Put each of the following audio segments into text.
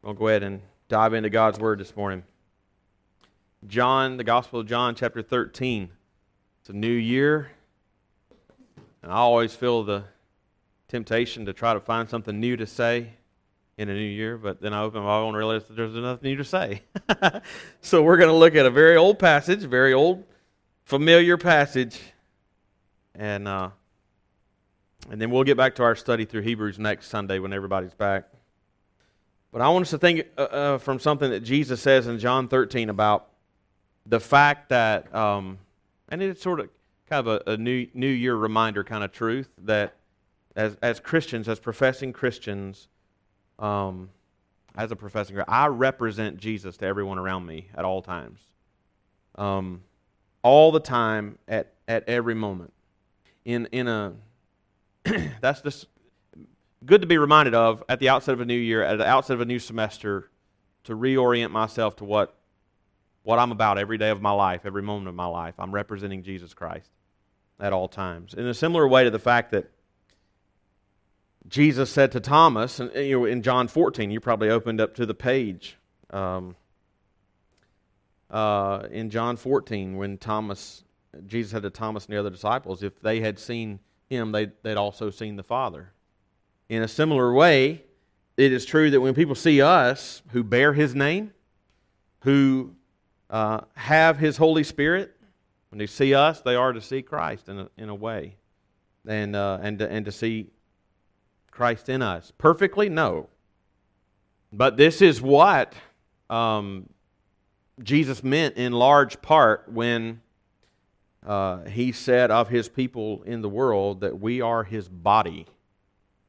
We'll go ahead and dive into God's Word this morning. John, the Gospel of John, chapter 13. It's a new year, and I always feel the temptation to try to find something new to say in a new year, but then I open my Bible and realize that there's nothing new to say. so we're going to look at a very old passage, very old, familiar passage, and uh, and then we'll get back to our study through Hebrews next Sunday when everybody's back. But I want us to think uh, uh, from something that Jesus says in John 13 about the fact that, um, and it's sort of kind of a, a, new New Year reminder kind of truth that as as Christians, as professing Christians, um, as a professing, I represent Jesus to everyone around me at all times, um, all the time, at at every moment. In in a that's just good to be reminded of at the outset of a new year, at the outset of a new semester, to reorient myself to what, what I'm about every day of my life, every moment of my life. I'm representing Jesus Christ at all times. In a similar way to the fact that Jesus said to Thomas, and you know, in John 14, you probably opened up to the page. Um, uh, in John 14, when Thomas, Jesus said to Thomas and the other disciples, if they had seen him, they'd, they'd also seen the Father. In a similar way, it is true that when people see us who bear his name, who uh, have his Holy Spirit, when they see us, they are to see Christ in a, in a way. And, uh, and, to, and to see Christ in us. Perfectly? No. But this is what um, Jesus meant in large part when uh, he said of his people in the world that we are his body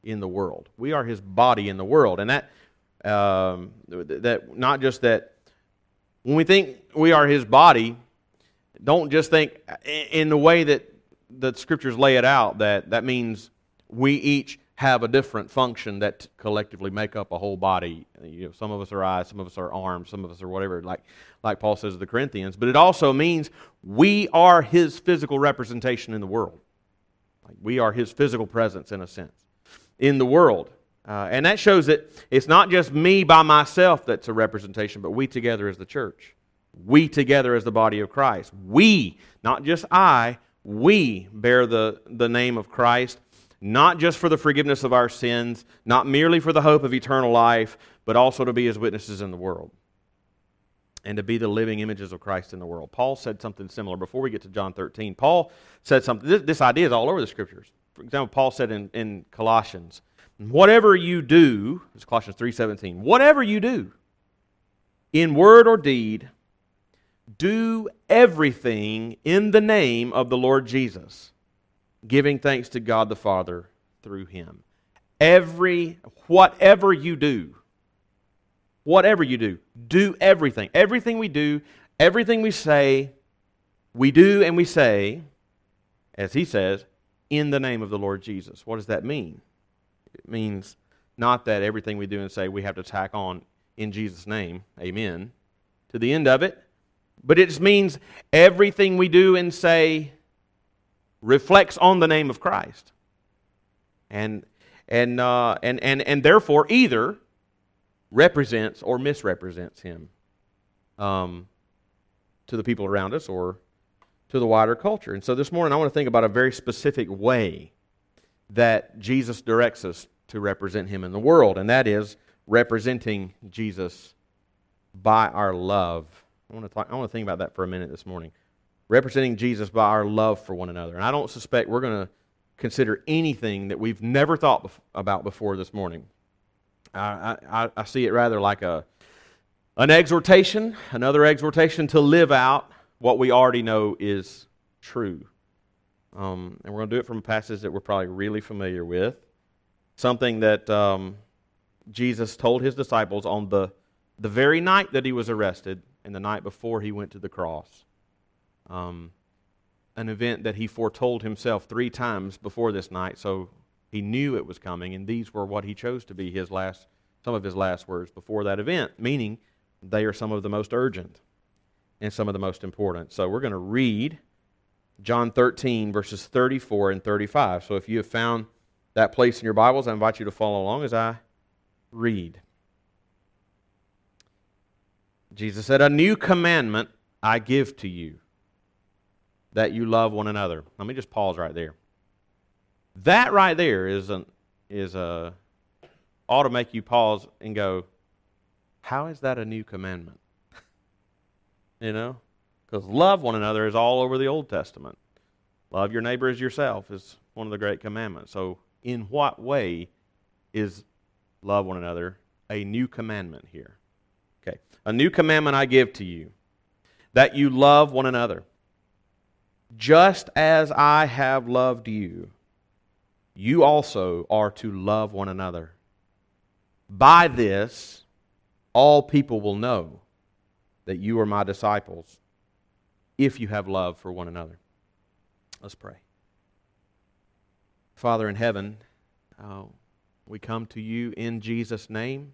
in the world. We are his body in the world. And that, um, that not just that, when we think we are his body, don't just think in the way that the scriptures lay it out that that means we each have a different function that collectively make up a whole body. You know, some of us are eyes, some of us are arms, some of us are whatever, like, like Paul says to the Corinthians. But it also means we are his physical representation in the world. Like we are his physical presence in a sense in the world. Uh, and that shows that it's not just me by myself that's a representation, but we together as the church. We together as the body of Christ. We, not just I, we bear the, the name of Christ, not just for the forgiveness of our sins, not merely for the hope of eternal life, but also to be his witnesses in the world and to be the living images of Christ in the world. Paul said something similar before we get to John 13. Paul said something, this, this idea is all over the scriptures for example, Paul said in, in Colossians, whatever you do, it's Colossians 3.17, whatever you do, in word or deed, do everything in the name of the Lord Jesus, giving thanks to God the Father through him. Every, whatever you do, whatever you do, do everything. Everything we do, everything we say, we do and we say, as he says, in the name of the Lord Jesus. What does that mean? It means not that everything we do and say we have to tack on in Jesus' name, amen, to the end of it, but it just means everything we do and say reflects on the name of Christ. And, and, uh, and, and, and therefore either represents or misrepresents him um, to the people around us or to the wider culture. And so this morning I want to think about a very specific way that Jesus directs us to represent him in the world, and that is representing Jesus by our love. I want to, talk, I want to think about that for a minute this morning. Representing Jesus by our love for one another. And I don't suspect we're going to consider anything that we've never thought bef- about before this morning. I, I, I see it rather like a, an exhortation, another exhortation to live out what we already know is true. Um, and we're going to do it from a passage that we're probably really familiar with. Something that um, Jesus told his disciples on the, the very night that he was arrested and the night before he went to the cross. Um, an event that he foretold himself three times before this night, so he knew it was coming, and these were what he chose to be his last, some of his last words before that event, meaning they are some of the most urgent and some of the most important. So we're going to read John 13, verses 34 and 35. So if you have found that place in your Bibles, I invite you to follow along as I read. Jesus said, A new commandment I give to you, that you love one another. Let me just pause right there. That right there is an is a ought to make you pause and go, How is that a new commandment? You know? Because love one another is all over the Old Testament. Love your neighbor as yourself is one of the great commandments. So, in what way is love one another a new commandment here? Okay. A new commandment I give to you that you love one another. Just as I have loved you, you also are to love one another. By this, all people will know that you are my disciples if you have love for one another. Let's pray. Father in heaven, uh, we come to you in Jesus' name,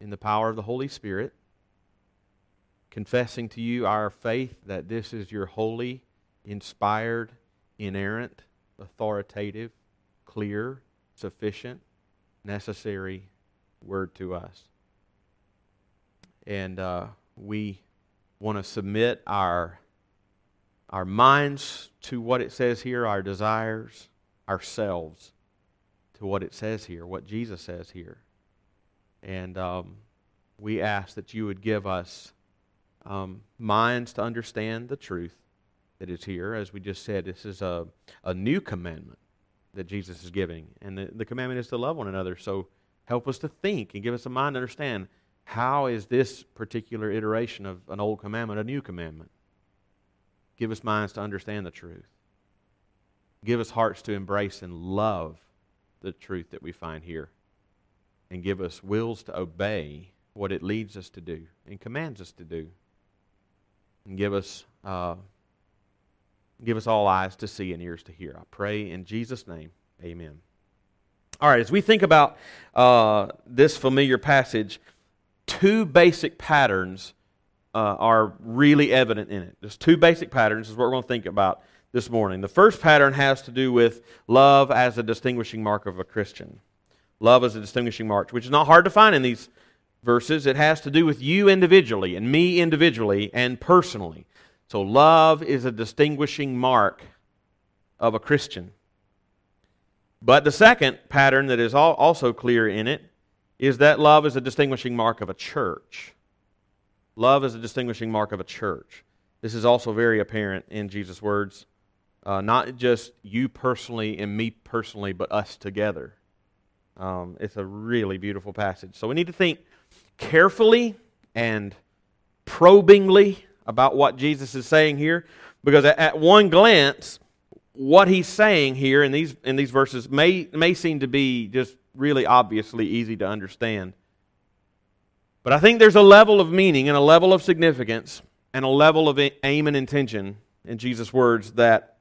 in the power of the Holy Spirit, confessing to you our faith that this is your holy, inspired, inerrant, authoritative, clear, sufficient, necessary word to us. And uh, we want to submit our, our minds to what it says here, our desires, ourselves to what it says here, what Jesus says here. And um, we ask that you would give us um, minds to understand the truth that is here. As we just said, this is a, a new commandment that Jesus is giving. And the, the commandment is to love one another. So help us to think and give us a mind to understand how is this particular iteration of an old commandment a new commandment? Give us minds to understand the truth. Give us hearts to embrace and love the truth that we find here. And give us wills to obey what it leads us to do and commands us to do. And give us, uh, give us all eyes to see and ears to hear. I pray in Jesus' name. Amen. All right, as we think about uh, this familiar passage, two basic patterns uh, are really evident in it. There's two basic patterns, is what we're going to think about this morning. The first pattern has to do with love as a distinguishing mark of a Christian. Love as a distinguishing mark, which is not hard to find in these verses. It has to do with you individually and me individually and personally. So, love is a distinguishing mark of a Christian. But the second pattern that is also clear in it is that love is a distinguishing mark of a church. Love is a distinguishing mark of a church. This is also very apparent in Jesus' words. Uh, not just you personally and me personally, but us together. Um, it's a really beautiful passage. So we need to think carefully and probingly about what Jesus is saying here, because at one glance, what he's saying here in these in these verses may may seem to be just really obviously easy to understand. But I think there's a level of meaning and a level of significance and a level of aim and intention in Jesus' words that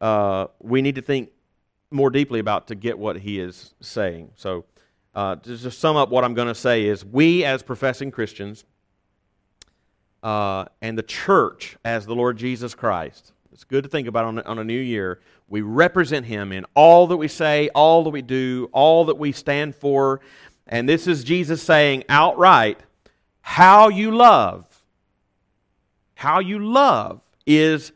uh, we need to think more deeply about to get what he is saying. So, uh, to just sum up what I'm going to say is we as professing Christians uh, and the church as the Lord Jesus Christ it's good to think about on, on a new year. We represent Him in all that we say, all that we do, all that we stand for. And this is Jesus saying outright how you love, how you love is,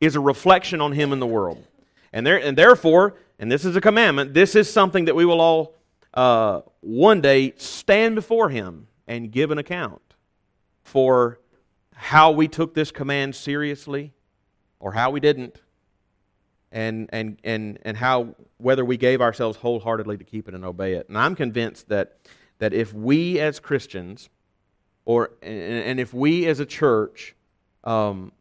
is a reflection on Him in the world. And, there, and therefore, and this is a commandment, this is something that we will all uh, one day stand before Him and give an account for how we took this command seriously or how we didn't, and, and, and, and how whether we gave ourselves wholeheartedly to keep it and obey it. And I'm convinced that, that if we as Christians, or, and, and if we as a church, um,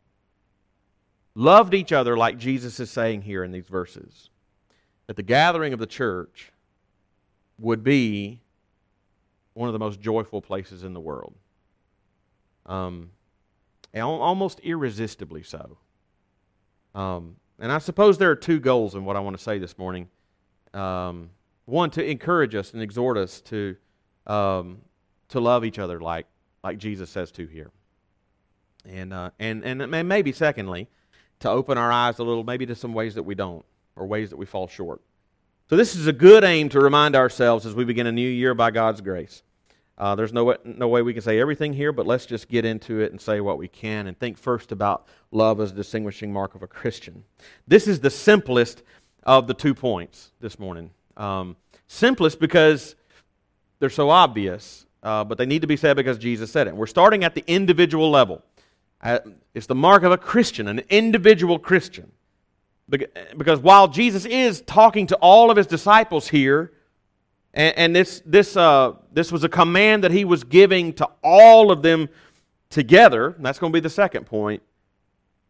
loved each other like Jesus is saying here in these verses, that the gathering of the church would be one of the most joyful places in the world. Um, almost irresistibly so. Um, and I suppose there are two goals in what I want to say this morning. Um, one, to encourage us and exhort us to, um, to love each other like, like Jesus says to here. And, uh, and, and maybe, secondly, to open our eyes a little, maybe to some ways that we don't, or ways that we fall short. So, this is a good aim to remind ourselves as we begin a new year by God's grace. Uh, there's no way, no way we can say everything here, but let's just get into it and say what we can and think first about love as a distinguishing mark of a Christian. This is the simplest of the two points this morning. Um, simplest because they're so obvious, uh, but they need to be said because Jesus said it. We're starting at the individual level. Uh, it's the mark of a Christian, an individual Christian. Because while Jesus is talking to all of his disciples here, and, and this, this, uh, this was a command that he was giving to all of them together. that's going to be the second point.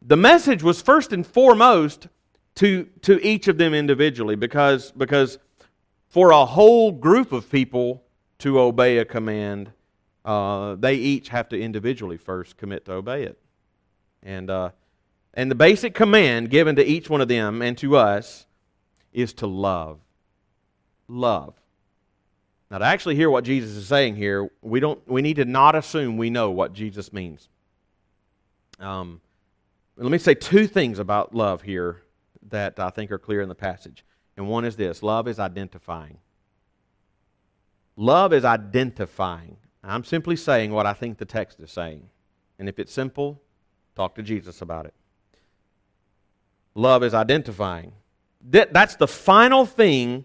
The message was first and foremost to, to each of them individually because, because for a whole group of people to obey a command, uh, they each have to individually first commit to obey it. And, uh, and the basic command given to each one of them and to us is to love. Love. Now, to actually hear what Jesus is saying here, we, don't, we need to not assume we know what Jesus means. Um, let me say two things about love here that I think are clear in the passage. And one is this love is identifying. Love is identifying. I'm simply saying what I think the text is saying. And if it's simple, talk to Jesus about it. Love is identifying. That's the final thing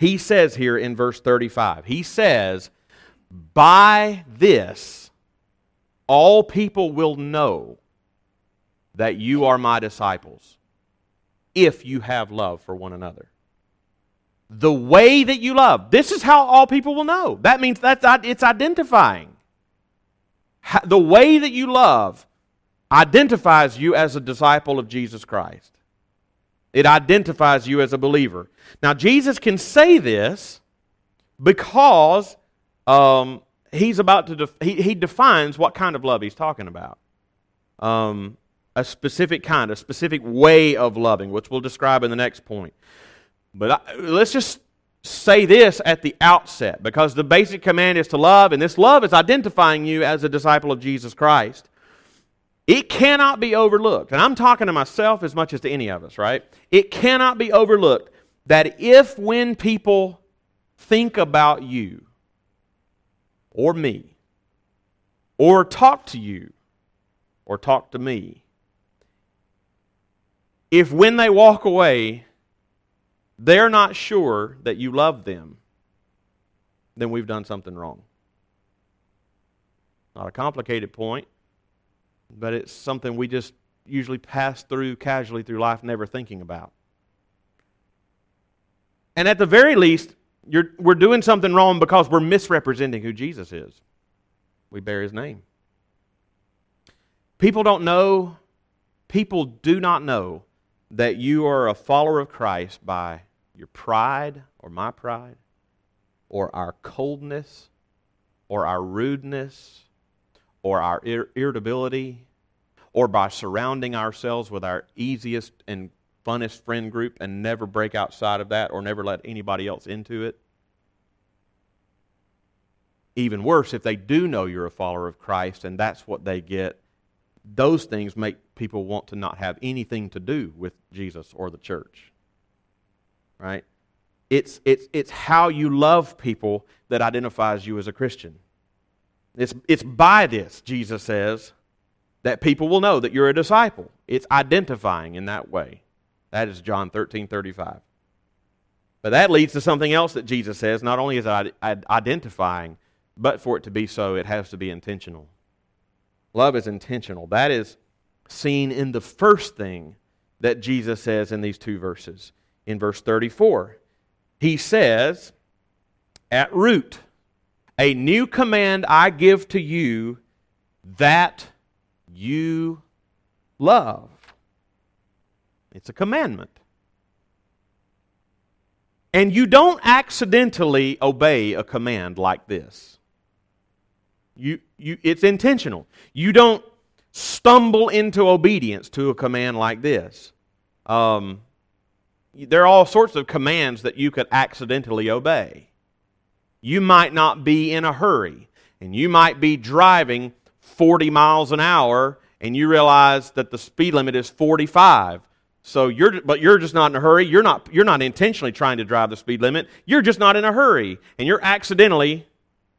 he says here in verse 35. He says, By this all people will know that you are my disciples if you have love for one another. The way that you love. This is how all people will know. That means that's it's identifying. The way that you love identifies you as a disciple of Jesus Christ. It identifies you as a believer. Now, Jesus can say this because um, he's about to, def- he, he defines what kind of love he's talking about. Um, a specific kind, a specific way of loving, which we'll describe in the next point. But I, let's just say this at the outset because the basic command is to love, and this love is identifying you as a disciple of Jesus Christ. It cannot be overlooked. And I'm talking to myself as much as to any of us, right? It cannot be overlooked that if when people think about you or me or talk to you or talk to me, if when they walk away, they're not sure that you love them, then we've done something wrong. Not a complicated point but it's something we just usually pass through casually through life, never thinking about. And at the very least, we're doing something wrong because we're misrepresenting who Jesus is. We bear his name. People don't know, people do not know that you are a follower of Christ by your pride or my pride or our coldness or our rudeness or our ir- irritability or by surrounding ourselves with our easiest and funnest friend group and never break outside of that or never let anybody else into it. Even worse, if they do know you're a follower of Christ and that's what they get, those things make people want to not have anything to do with Jesus or the church. Right? It's, it's, it's how you love people that identifies you as a Christian. It's, it's by this, Jesus says, that people will know that you're a disciple. It's identifying in that way. That is John 13 35. But that leads to something else that Jesus says. Not only is it identifying, but for it to be so, it has to be intentional. Love is intentional. That is seen in the first thing that Jesus says in these two verses. In verse 34, he says, At root, a new command I give to you that you love. It's a commandment. And you don't accidentally obey a command like this. You, you, it's intentional. You don't stumble into obedience to a command like this. Um, there are all sorts of commands that you could accidentally obey. You might not be in a hurry, and you might be driving 40 miles an hour, and you realize that the speed limit is 45. So you're, but you're just not in a hurry. You're not, you're not intentionally trying to drive the speed limit. You're just not in a hurry, and you're accidentally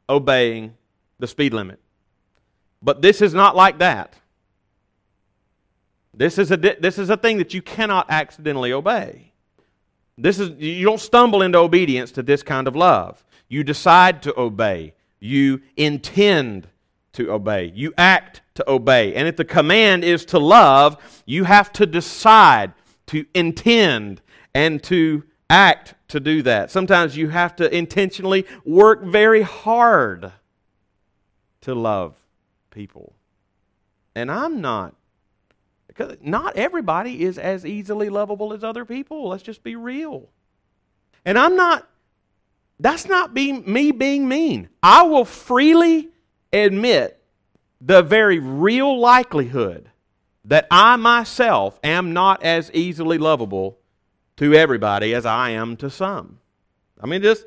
obeying the speed limit. But this is not like that. This is a, this is a thing that you cannot accidentally obey. This is, you don't stumble into obedience to this kind of love. You decide to obey. You intend to obey. You act to obey. And if the command is to love, you have to decide, to intend, and to act to do that. Sometimes you have to intentionally work very hard to love people. And I'm not. Because not everybody is as easily lovable as other people. Let's just be real. And I'm not, that's not being, me being mean. I will freely admit the very real likelihood that I myself am not as easily lovable to everybody as I am to some. I mean, just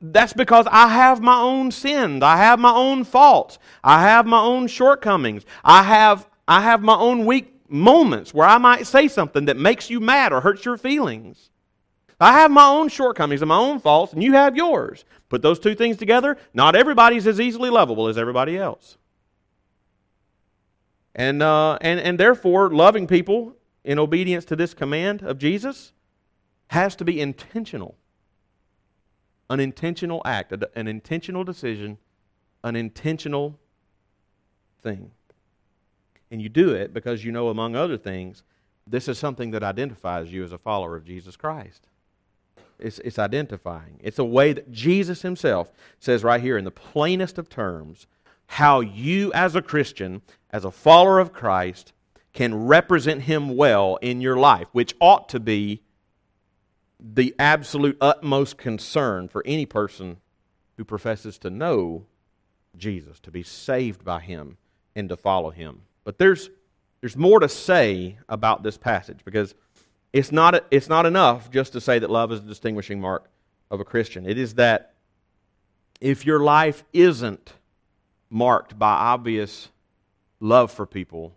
that's because I have my own sins. I have my own faults. I have my own shortcomings. I have I have my own weak moments where I might say something that makes you mad or hurts your feelings. I have my own shortcomings and my own faults, and you have yours. Put those two things together, not everybody's as easily lovable as everybody else. And, uh, and, and therefore, loving people in obedience to this command of Jesus has to be intentional. An intentional act, an intentional decision, an intentional thing. And you do it because you know, among other things, this is something that identifies you as a follower of Jesus Christ. It's, it's identifying. It's a way that Jesus himself says right here in the plainest of terms how you, as a Christian, as a follower of Christ, can represent him well in your life, which ought to be the absolute utmost concern for any person who professes to know Jesus, to be saved by him, and to follow him. But there's, there's more to say about this passage because it's not, it's not enough just to say that love is a distinguishing mark of a Christian. It is that if your life isn't marked by obvious love for people,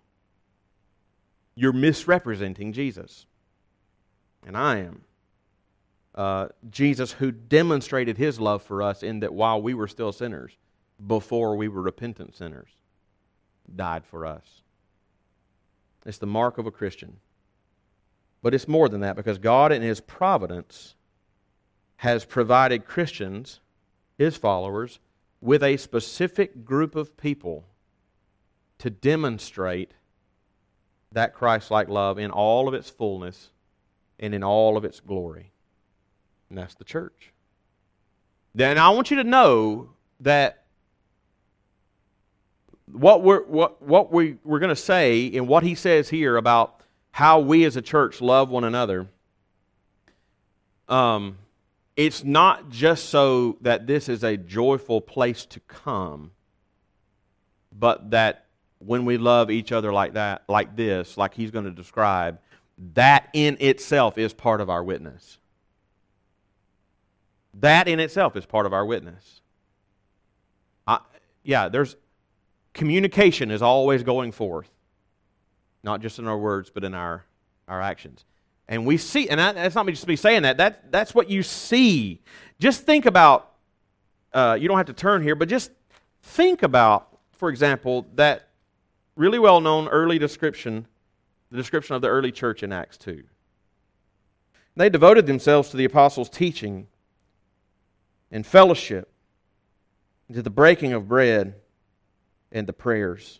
you're misrepresenting Jesus. And I am. Uh, Jesus, who demonstrated his love for us in that while we were still sinners, before we were repentant sinners, died for us. It's the mark of a Christian. But it's more than that because God, in His providence, has provided Christians, His followers, with a specific group of people to demonstrate that Christ like love in all of its fullness and in all of its glory. And that's the church. Then I want you to know that what we're, what, what we, we're going to say and what he says here about how we as a church love one another, um, it's not just so that this is a joyful place to come, but that when we love each other like that, like this, like he's going to describe, that in itself is part of our witness. That in itself is part of our witness. I, yeah, there's communication is always going forth, not just in our words, but in our, our actions. And we see, and that's not me just me saying that, that that's what you see. Just think about, uh, you don't have to turn here, but just think about, for example, that really well known early description, the description of the early church in Acts 2. They devoted themselves to the apostles' teaching and fellowship, and to the breaking of bread and the prayers.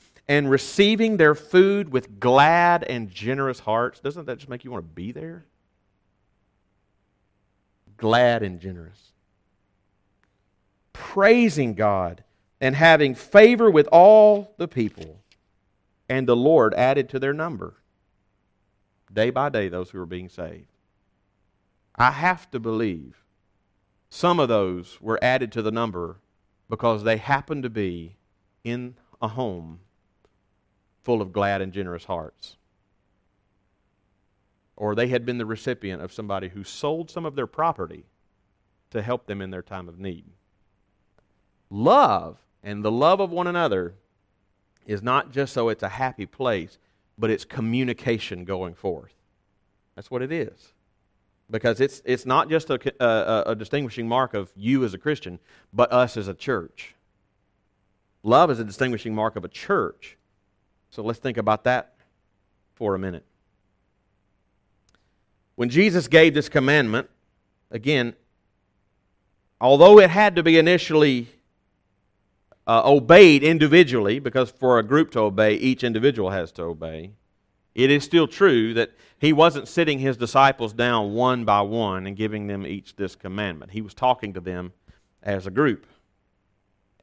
and receiving their food with glad and generous hearts. Doesn't that just make you want to be there? Glad and generous. Praising God and having favor with all the people. And the Lord added to their number, day by day, those who were being saved. I have to believe some of those were added to the number because they happened to be in a home full of glad and generous hearts. or they had been the recipient of somebody who sold some of their property to help them in their time of need. Love and the love of one another is not just so it's a happy place, but it's communication going forth. That's what it is. Because it's, it's not just a, a, a distinguishing mark of you as a Christian, but us as a church. Love is a distinguishing mark of a church. So let's think about that for a minute. When Jesus gave this commandment, again, although it had to be initially uh, obeyed individually, because for a group to obey, each individual has to obey, it is still true that he wasn't sitting his disciples down one by one and giving them each this commandment. He was talking to them as a group.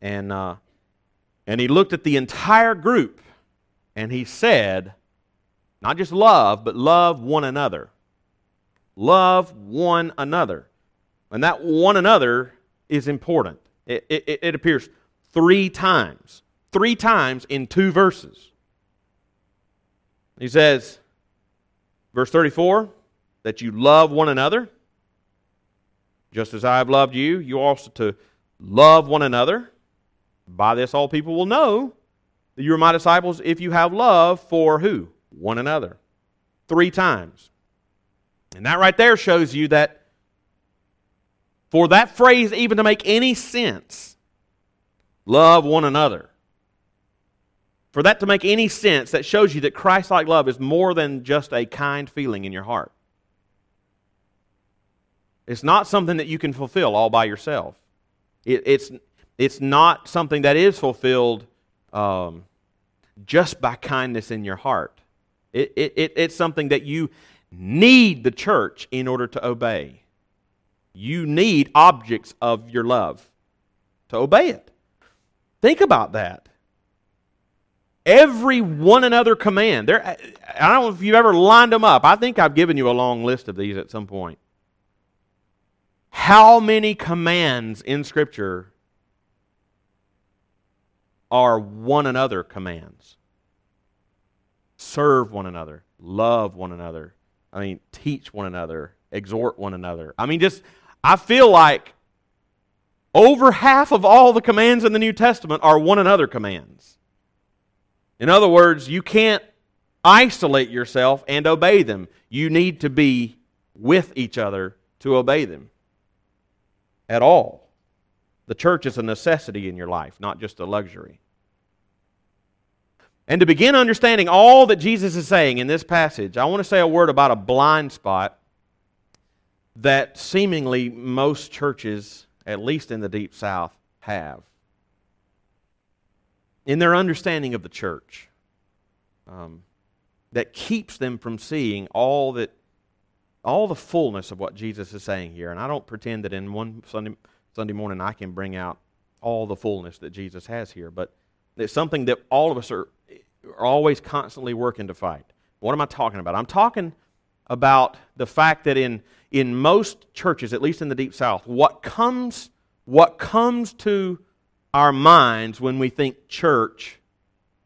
And, uh, and he looked at the entire group and he said, not just love, but love one another. Love one another. And that one another is important. It, it, it appears three times. Three times in two verses. He says, verse 34, that you love one another. Just as I have loved you, you also to love one another. By this all people will know you are my disciples if you have love for who? One another. Three times. And that right there shows you that for that phrase even to make any sense, love one another. For that to make any sense, that shows you that Christ like love is more than just a kind feeling in your heart. It's not something that you can fulfill all by yourself. It, it's, it's not something that is fulfilled um, just by kindness in your heart. It, it, it, it's something that you need the church in order to obey. You need objects of your love to obey it. Think about that. Every one another command. There, I don't know if you've ever lined them up. I think I've given you a long list of these at some point. How many commands in Scripture are one another commands? Serve one another, love one another. I mean, teach one another, exhort one another. I mean, just, I feel like over half of all the commands in the New Testament are one another commands. In other words, you can't isolate yourself and obey them. You need to be with each other to obey them at all. The church is a necessity in your life, not just a luxury. And to begin understanding all that Jesus is saying in this passage, I want to say a word about a blind spot that seemingly most churches at least in the Deep South, have in their understanding of the church um, that keeps them from seeing all that all the fullness of what Jesus is saying here. And I don't pretend that in one Sunday, Sunday morning I can bring out all the fullness that Jesus has here, but it's something that all of us are, are always constantly working to fight. What am I talking about? I'm talking about the fact that in, in most churches, at least in the Deep South, what comes, what comes to our minds when we think church,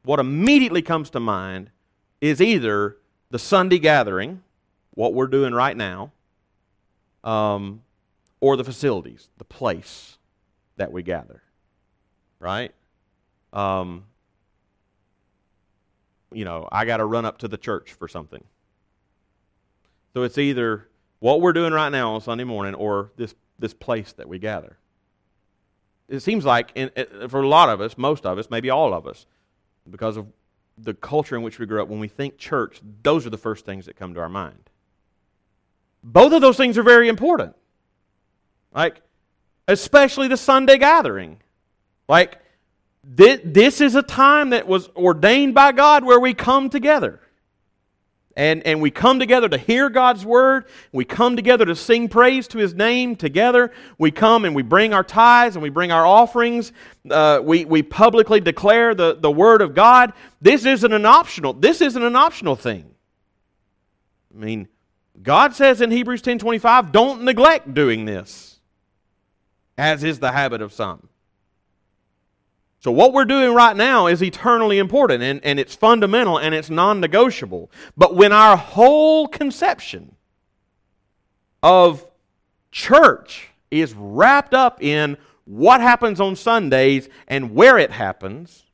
what immediately comes to mind is either the Sunday gathering, what we're doing right now, um, or the facilities, the place that we gather. Right? Um, you know, I got to run up to the church for something. So it's either what we're doing right now on Sunday morning or this, this place that we gather. It seems like in, for a lot of us, most of us, maybe all of us, because of the culture in which we grew up, when we think church, those are the first things that come to our mind. Both of those things are very important. Like, especially the Sunday gathering. Like, this is a time that was ordained by God where we come together. And, and we come together to hear God's word. We come together to sing praise to his name together. We come and we bring our tithes and we bring our offerings. Uh, we, we publicly declare the, the word of God. This isn't an optional, this isn't an optional thing. I mean, God says in Hebrews 10:25, don't neglect doing this, as is the habit of some. So, what we're doing right now is eternally important and, and it's fundamental and it's non negotiable. But when our whole conception of church is wrapped up in what happens on Sundays and where it happens,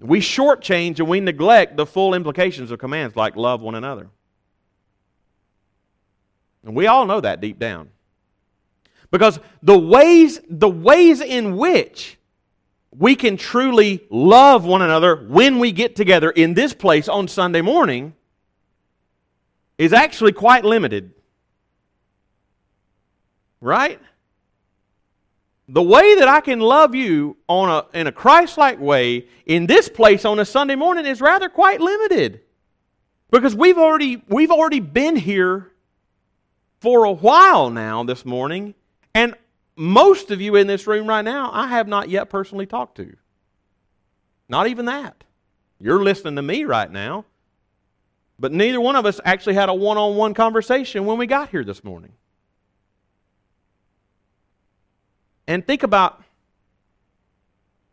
we shortchange and we neglect the full implications of commands like love one another. And we all know that deep down. Because the ways, the ways in which we can truly love one another when we get together in this place on Sunday morning is actually quite limited. Right? The way that I can love you on a, in a Christ like way in this place on a Sunday morning is rather quite limited. Because we've already, we've already been here for a while now this morning, and most of you in this room right now, I have not yet personally talked to. Not even that. You're listening to me right now, but neither one of us actually had a one on one conversation when we got here this morning. And think about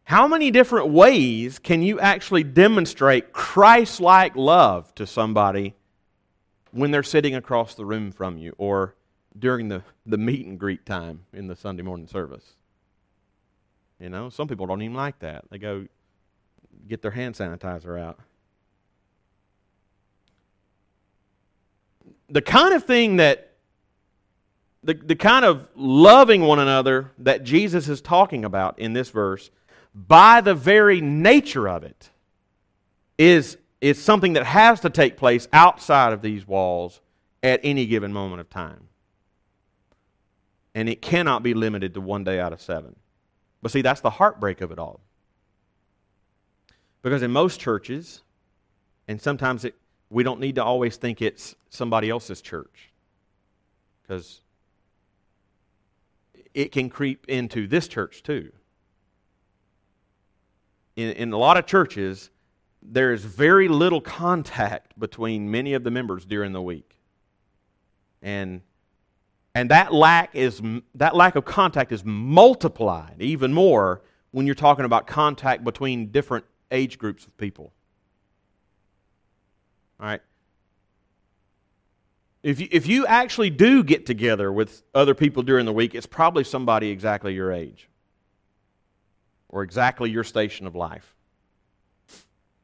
how many different ways can you actually demonstrate Christ like love to somebody when they're sitting across the room from you or during the, the meet and greet time in the Sunday morning service. You know, some people don't even like that. They go get their hand sanitizer out. The kind of thing that, the, the kind of loving one another that Jesus is talking about in this verse, by the very nature of it, is, is something that has to take place outside of these walls at any given moment of time and it cannot be limited to one day out of seven. But see, that's the heartbreak of it all. Because in most churches, and sometimes it, we don't need to always think it's somebody else's church, because it can creep into this church too. In, in a lot of churches, there is very little contact between many of the members during the week. And and that lack, is, that lack of contact is multiplied even more when you're talking about contact between different age groups of people. All right? If you, if you actually do get together with other people during the week, it's probably somebody exactly your age or exactly your station of life.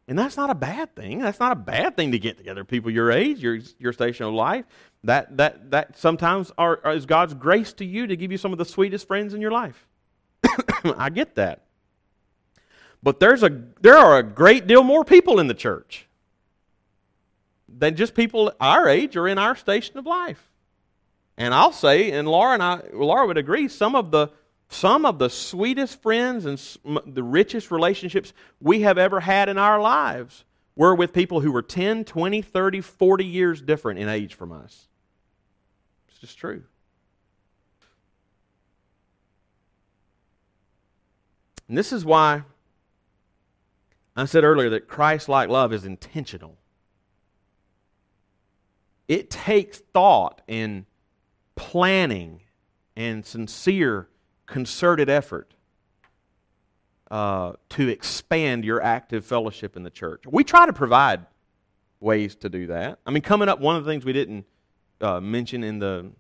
And that's not a bad thing. That's not a bad thing to get together people your age, your, your station of life. That, that, that sometimes are, is God's grace to you to give you some of the sweetest friends in your life. I get that. But there's a, there are a great deal more people in the church than just people our age or in our station of life. And I'll say, and Laura and I, Laura would agree, some of the some of the sweetest friends and the richest relationships we have ever had in our lives were with people who were 10, 20, 30, 40 years different in age from us. It's just true. And this is why I said earlier that Christ like love is intentional. It takes thought and planning and sincere concerted effort uh, to expand your active fellowship in the church. We try to provide ways to do that. I mean, coming up, one of the things we didn't uh, mention in the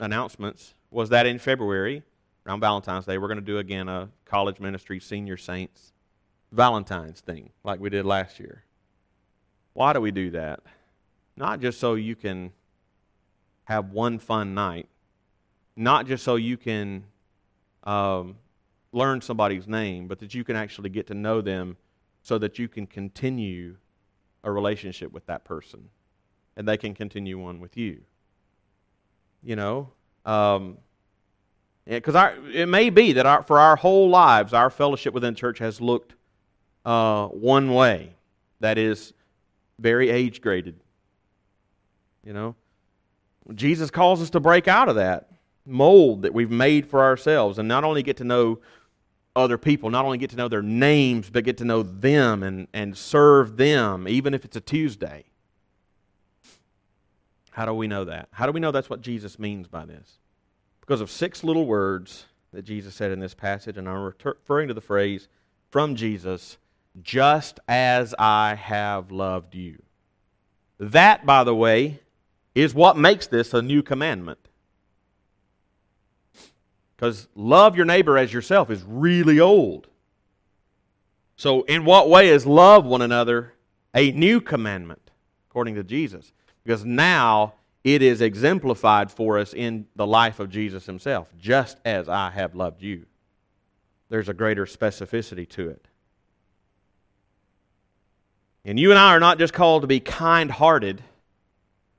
announcements was that in February, around Valentine's Day, we're going to do again a college ministry senior saints Valentine's thing like we did last year. Why do we do that? Not just so you can have one fun night, not just so you can um, learn somebody's name, but that you can actually get to know them so that you can continue a relationship with that person and they can continue one with you. You know? Um, because it may be that our, for our whole lives, our fellowship within church has looked uh, one way that is very age graded. You know? Jesus calls us to break out of that mold that we've made for ourselves and not only get to know other people, not only get to know their names, but get to know them and, and serve them, even if it's a Tuesday. How do we know that? How do we know that's what Jesus means by this? Because of six little words that Jesus said in this passage, and I'm referring to the phrase from Jesus, just as I have loved you. That, by the way, is what makes this a new commandment. Because love your neighbor as yourself is really old. So, in what way is love one another a new commandment, according to Jesus? Because now it is exemplified for us in the life of Jesus himself, just as I have loved you. There's a greater specificity to it. And you and I are not just called to be kind hearted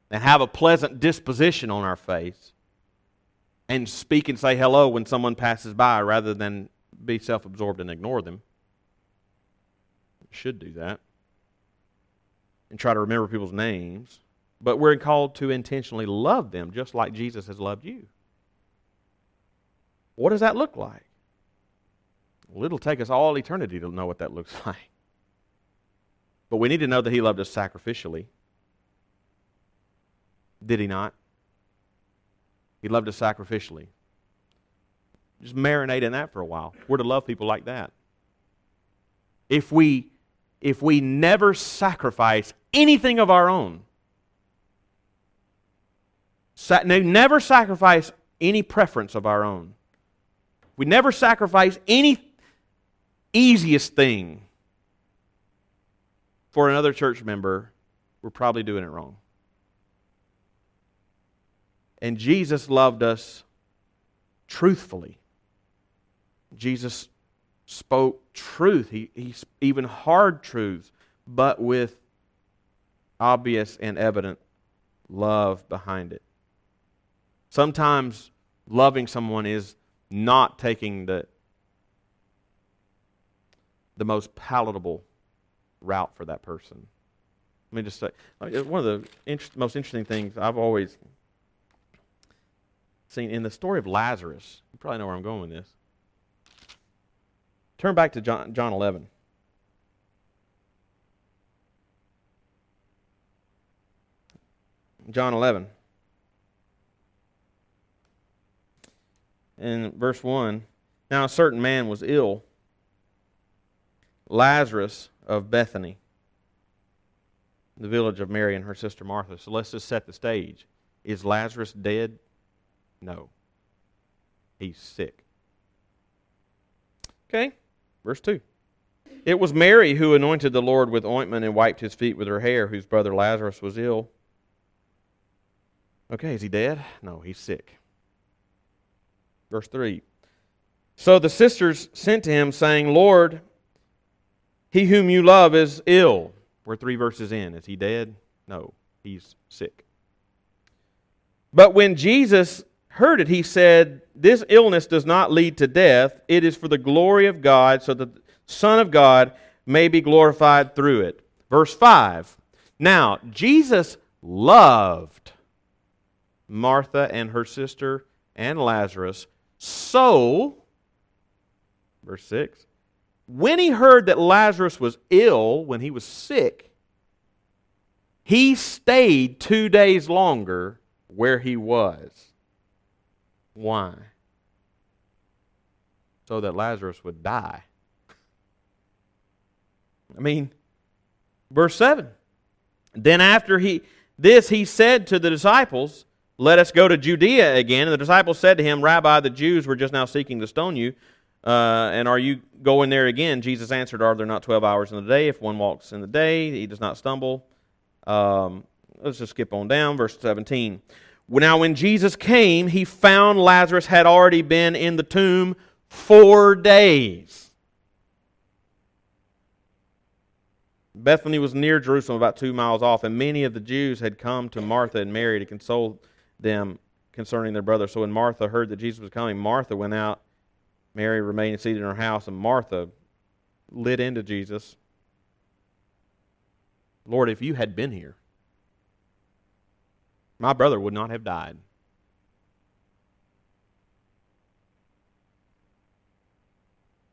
and have a pleasant disposition on our face and speak and say hello when someone passes by rather than be self absorbed and ignore them. should do that. And try to remember people's names. But we're called to intentionally love them just like Jesus has loved you. What does that look like? Well, it'll take us all eternity to know what that looks like. But we need to know that He loved us sacrificially. Did He not? He loved us sacrificially. Just marinate in that for a while. We're to love people like that. If we if we never sacrifice anything of our own, sa- never sacrifice any preference of our own. We never sacrifice any easiest thing for another church member, we're probably doing it wrong. And Jesus loved us truthfully. Jesus spoke truth, he, he even hard truths, but with obvious and evident love behind it. Sometimes loving someone is not taking the, the most palatable route for that person. Let me just say, uh, one of the inter- most interesting things I've always seen in the story of Lazarus, you probably know where I'm going with this. Turn back to John, John 11. John 11. In verse 1, now a certain man was ill, Lazarus of Bethany, the village of Mary and her sister Martha. So let's just set the stage. Is Lazarus dead? No. He's sick. Okay, verse 2. It was Mary who anointed the Lord with ointment and wiped his feet with her hair, whose brother Lazarus was ill. Okay, is he dead? No, he's sick. Verse 3. So the sisters sent to him, saying, Lord, he whom you love is ill. We're three verses in. Is he dead? No, he's sick. But when Jesus heard it, he said, This illness does not lead to death. It is for the glory of God, so that the Son of God may be glorified through it. Verse 5. Now, Jesus loved Martha and her sister and Lazarus. So, verse 6 when he heard that Lazarus was ill, when he was sick, he stayed two days longer where he was. Why? So that Lazarus would die. I mean, verse 7. Then after he this he said to the disciples, Let us go to Judea again. And the disciples said to him, Rabbi, the Jews were just now seeking to stone you. Uh, and are you going there again? Jesus answered, Are there not 12 hours in the day? If one walks in the day, he does not stumble. Um, let's just skip on down. Verse 17. Now, when Jesus came, he found Lazarus had already been in the tomb four days. Bethany was near Jerusalem, about two miles off, and many of the Jews had come to Martha and Mary to console them concerning their brother. So when Martha heard that Jesus was coming, Martha went out Mary remained seated in her house, and Martha lit into Jesus. Lord, if you had been here, my brother would not have died.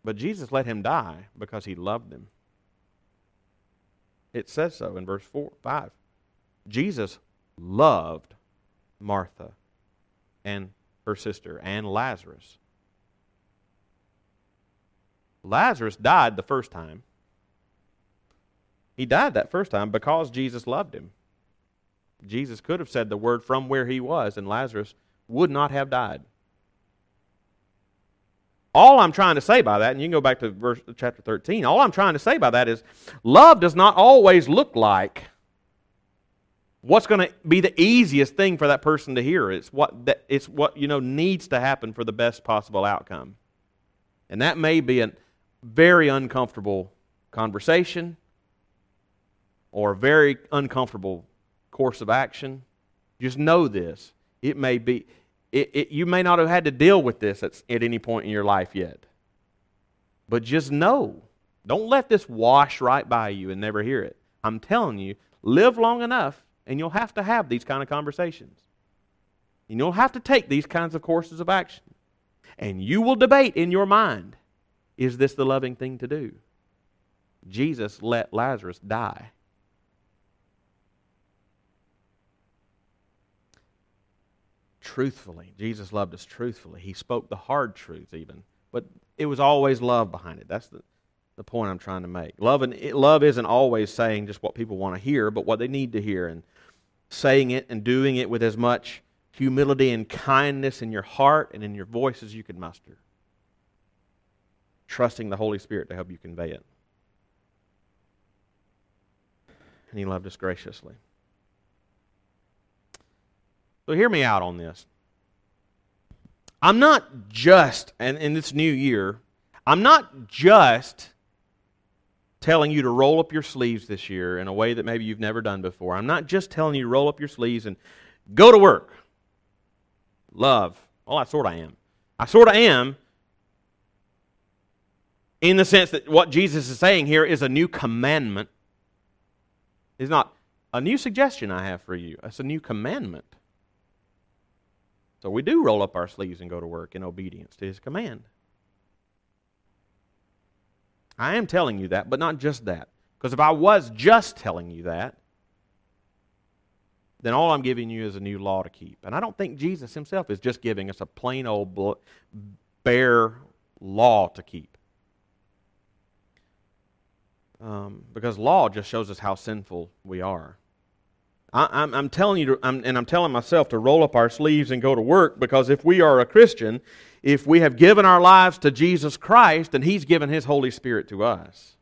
But Jesus let him die because he loved him. It says so in verse 4, 5. Jesus loved Martha and her sister and Lazarus. Lazarus died the first time. He died that first time because Jesus loved him. Jesus could have said the word from where he was, and Lazarus would not have died. All I'm trying to say by that, and you can go back to verse chapter 13, all I'm trying to say by that is love does not always look like what's going to be the easiest thing for that person to hear. It's what that, it's what you know needs to happen for the best possible outcome. And that may be a very uncomfortable conversation or a very uncomfortable course of action. Just know this. It may be it, it, you may not have had to deal with this at, at any point in your life yet. But just know. Don't let this wash right by you and never hear it. I'm telling you, live long enough and you'll have to have these kind of conversations. And you'll have to take these kinds of courses of action. And you will debate in your mind is this the loving thing to do? Jesus let Lazarus die. Truthfully. Jesus loved us truthfully. He spoke the hard truth, even. But it was always love behind it. That's the, the point I'm trying to make. Love, and, love isn't always saying just what people want to hear, but what they need to hear. And saying it and doing it with as much humility and kindness in your heart and in your voice as you can muster. Trusting the Holy Spirit to help you convey it. And He loved us graciously. So hear me out on this. I'm not just, and in this new year, I'm not just telling you to roll up your sleeves this year in a way that maybe you've never done before. I'm not just telling you to roll up your sleeves and go to work. Love. Well, I sort of am. I sort of am in the sense that what Jesus is saying here is a new commandment. It's not a new suggestion I have for you, it's a new commandment. So we do roll up our sleeves and go to work in obedience to his command. I am telling you that, but not just that. Because if I was just telling you that, then all I'm giving you is a new law to keep. And I don't think Jesus himself is just giving us a plain old bare law to keep. Um, because law just shows us how sinful we are. I, am telling you, to, I'm, and I'm telling myself to roll up our sleeves and go to work because if we are a Christian, if we have given our lives to Jesus Christ, then He's given His Holy Spirit to us,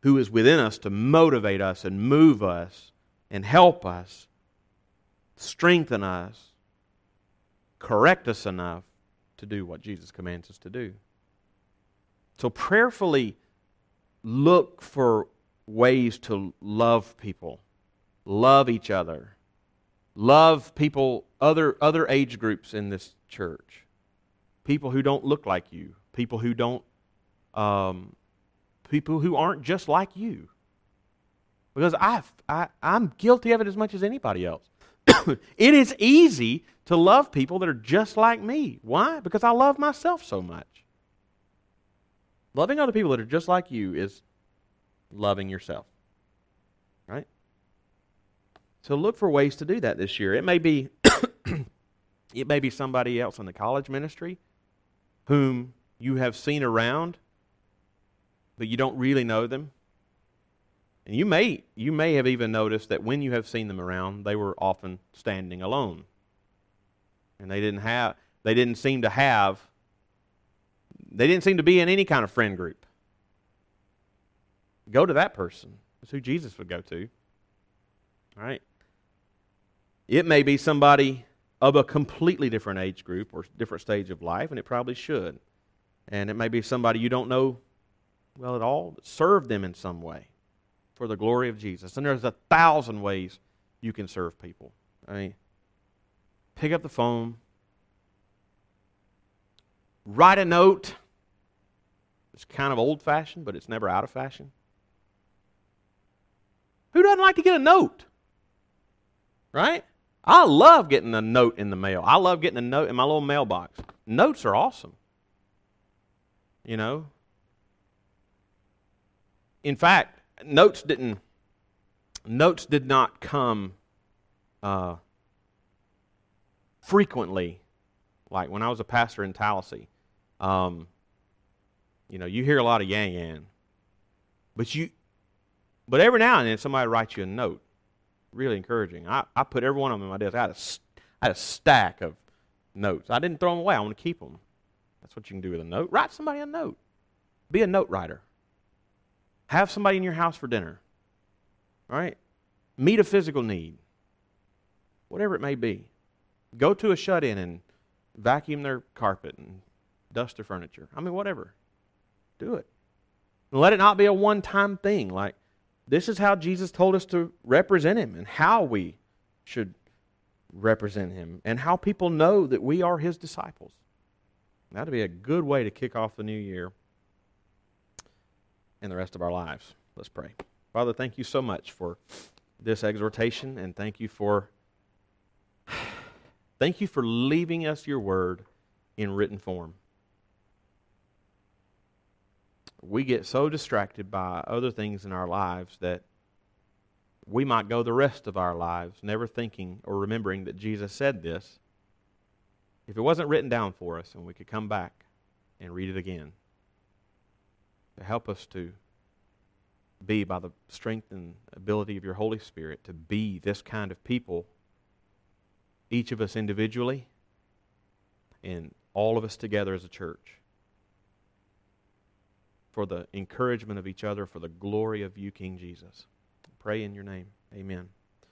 who is within us to motivate us and move us and help us, strengthen us, correct us enough to do what Jesus commands us to do. So prayerfully look for ways to love people love each other. Love people, other, other age groups in this church. People who don't look like you. People who don't, um, people who aren't just like you. Because i I, I'm guilty of it as much as anybody else. it is easy to love people that are just like me. Why? Because I love myself so much. Loving other people that are just like you is loving yourself. Right? So look for ways to do that this year. It may be it may be somebody else in the college ministry whom you have seen around but you don't really know them. And you may you may have even noticed that when you have seen them around, they were often standing alone. And they didn't have they didn't seem to have they didn't seem to be in any kind of friend group. Go to that person. That's who Jesus would go to. All right. It may be somebody of a completely different age group or different stage of life, and it probably should. And it may be somebody you don't know well at all, but serve them in some way for the glory of Jesus. And there's a thousand ways you can serve people. I mean, pick up the phone, write a note. It's kind of old fashioned, but it's never out of fashion. Who doesn't like to get a note? Right? I love getting a note in the mail. I love getting a note in my little mailbox. Notes are awesome. You know? In fact, notes didn't notes did not come uh, frequently. Like when I was a pastor in Tallassee, um, You know, you hear a lot of yan yan. But you but every now and then somebody writes you a note. Really encouraging. I, I put every one of them in my desk. I had, a, I had a stack of notes. I didn't throw them away. I want to keep them. That's what you can do with a note. Write somebody a note. Be a note writer. Have somebody in your house for dinner. All right? Meet a physical need. Whatever it may be. Go to a shut in and vacuum their carpet and dust their furniture. I mean, whatever. Do it. And let it not be a one time thing. Like, this is how Jesus told us to represent him and how we should represent him and how people know that we are his disciples. That'd be a good way to kick off the new year and the rest of our lives. Let's pray. Father, thank you so much for this exhortation and thank you for thank you for leaving us your word in written form. We get so distracted by other things in our lives that we might go the rest of our lives never thinking or remembering that Jesus said this. If it wasn't written down for us and we could come back and read it again, to help us to be, by the strength and ability of your Holy Spirit, to be this kind of people, each of us individually and all of us together as a church, for the encouragement of each other, for the glory of you, King Jesus. I pray in your name. Amen.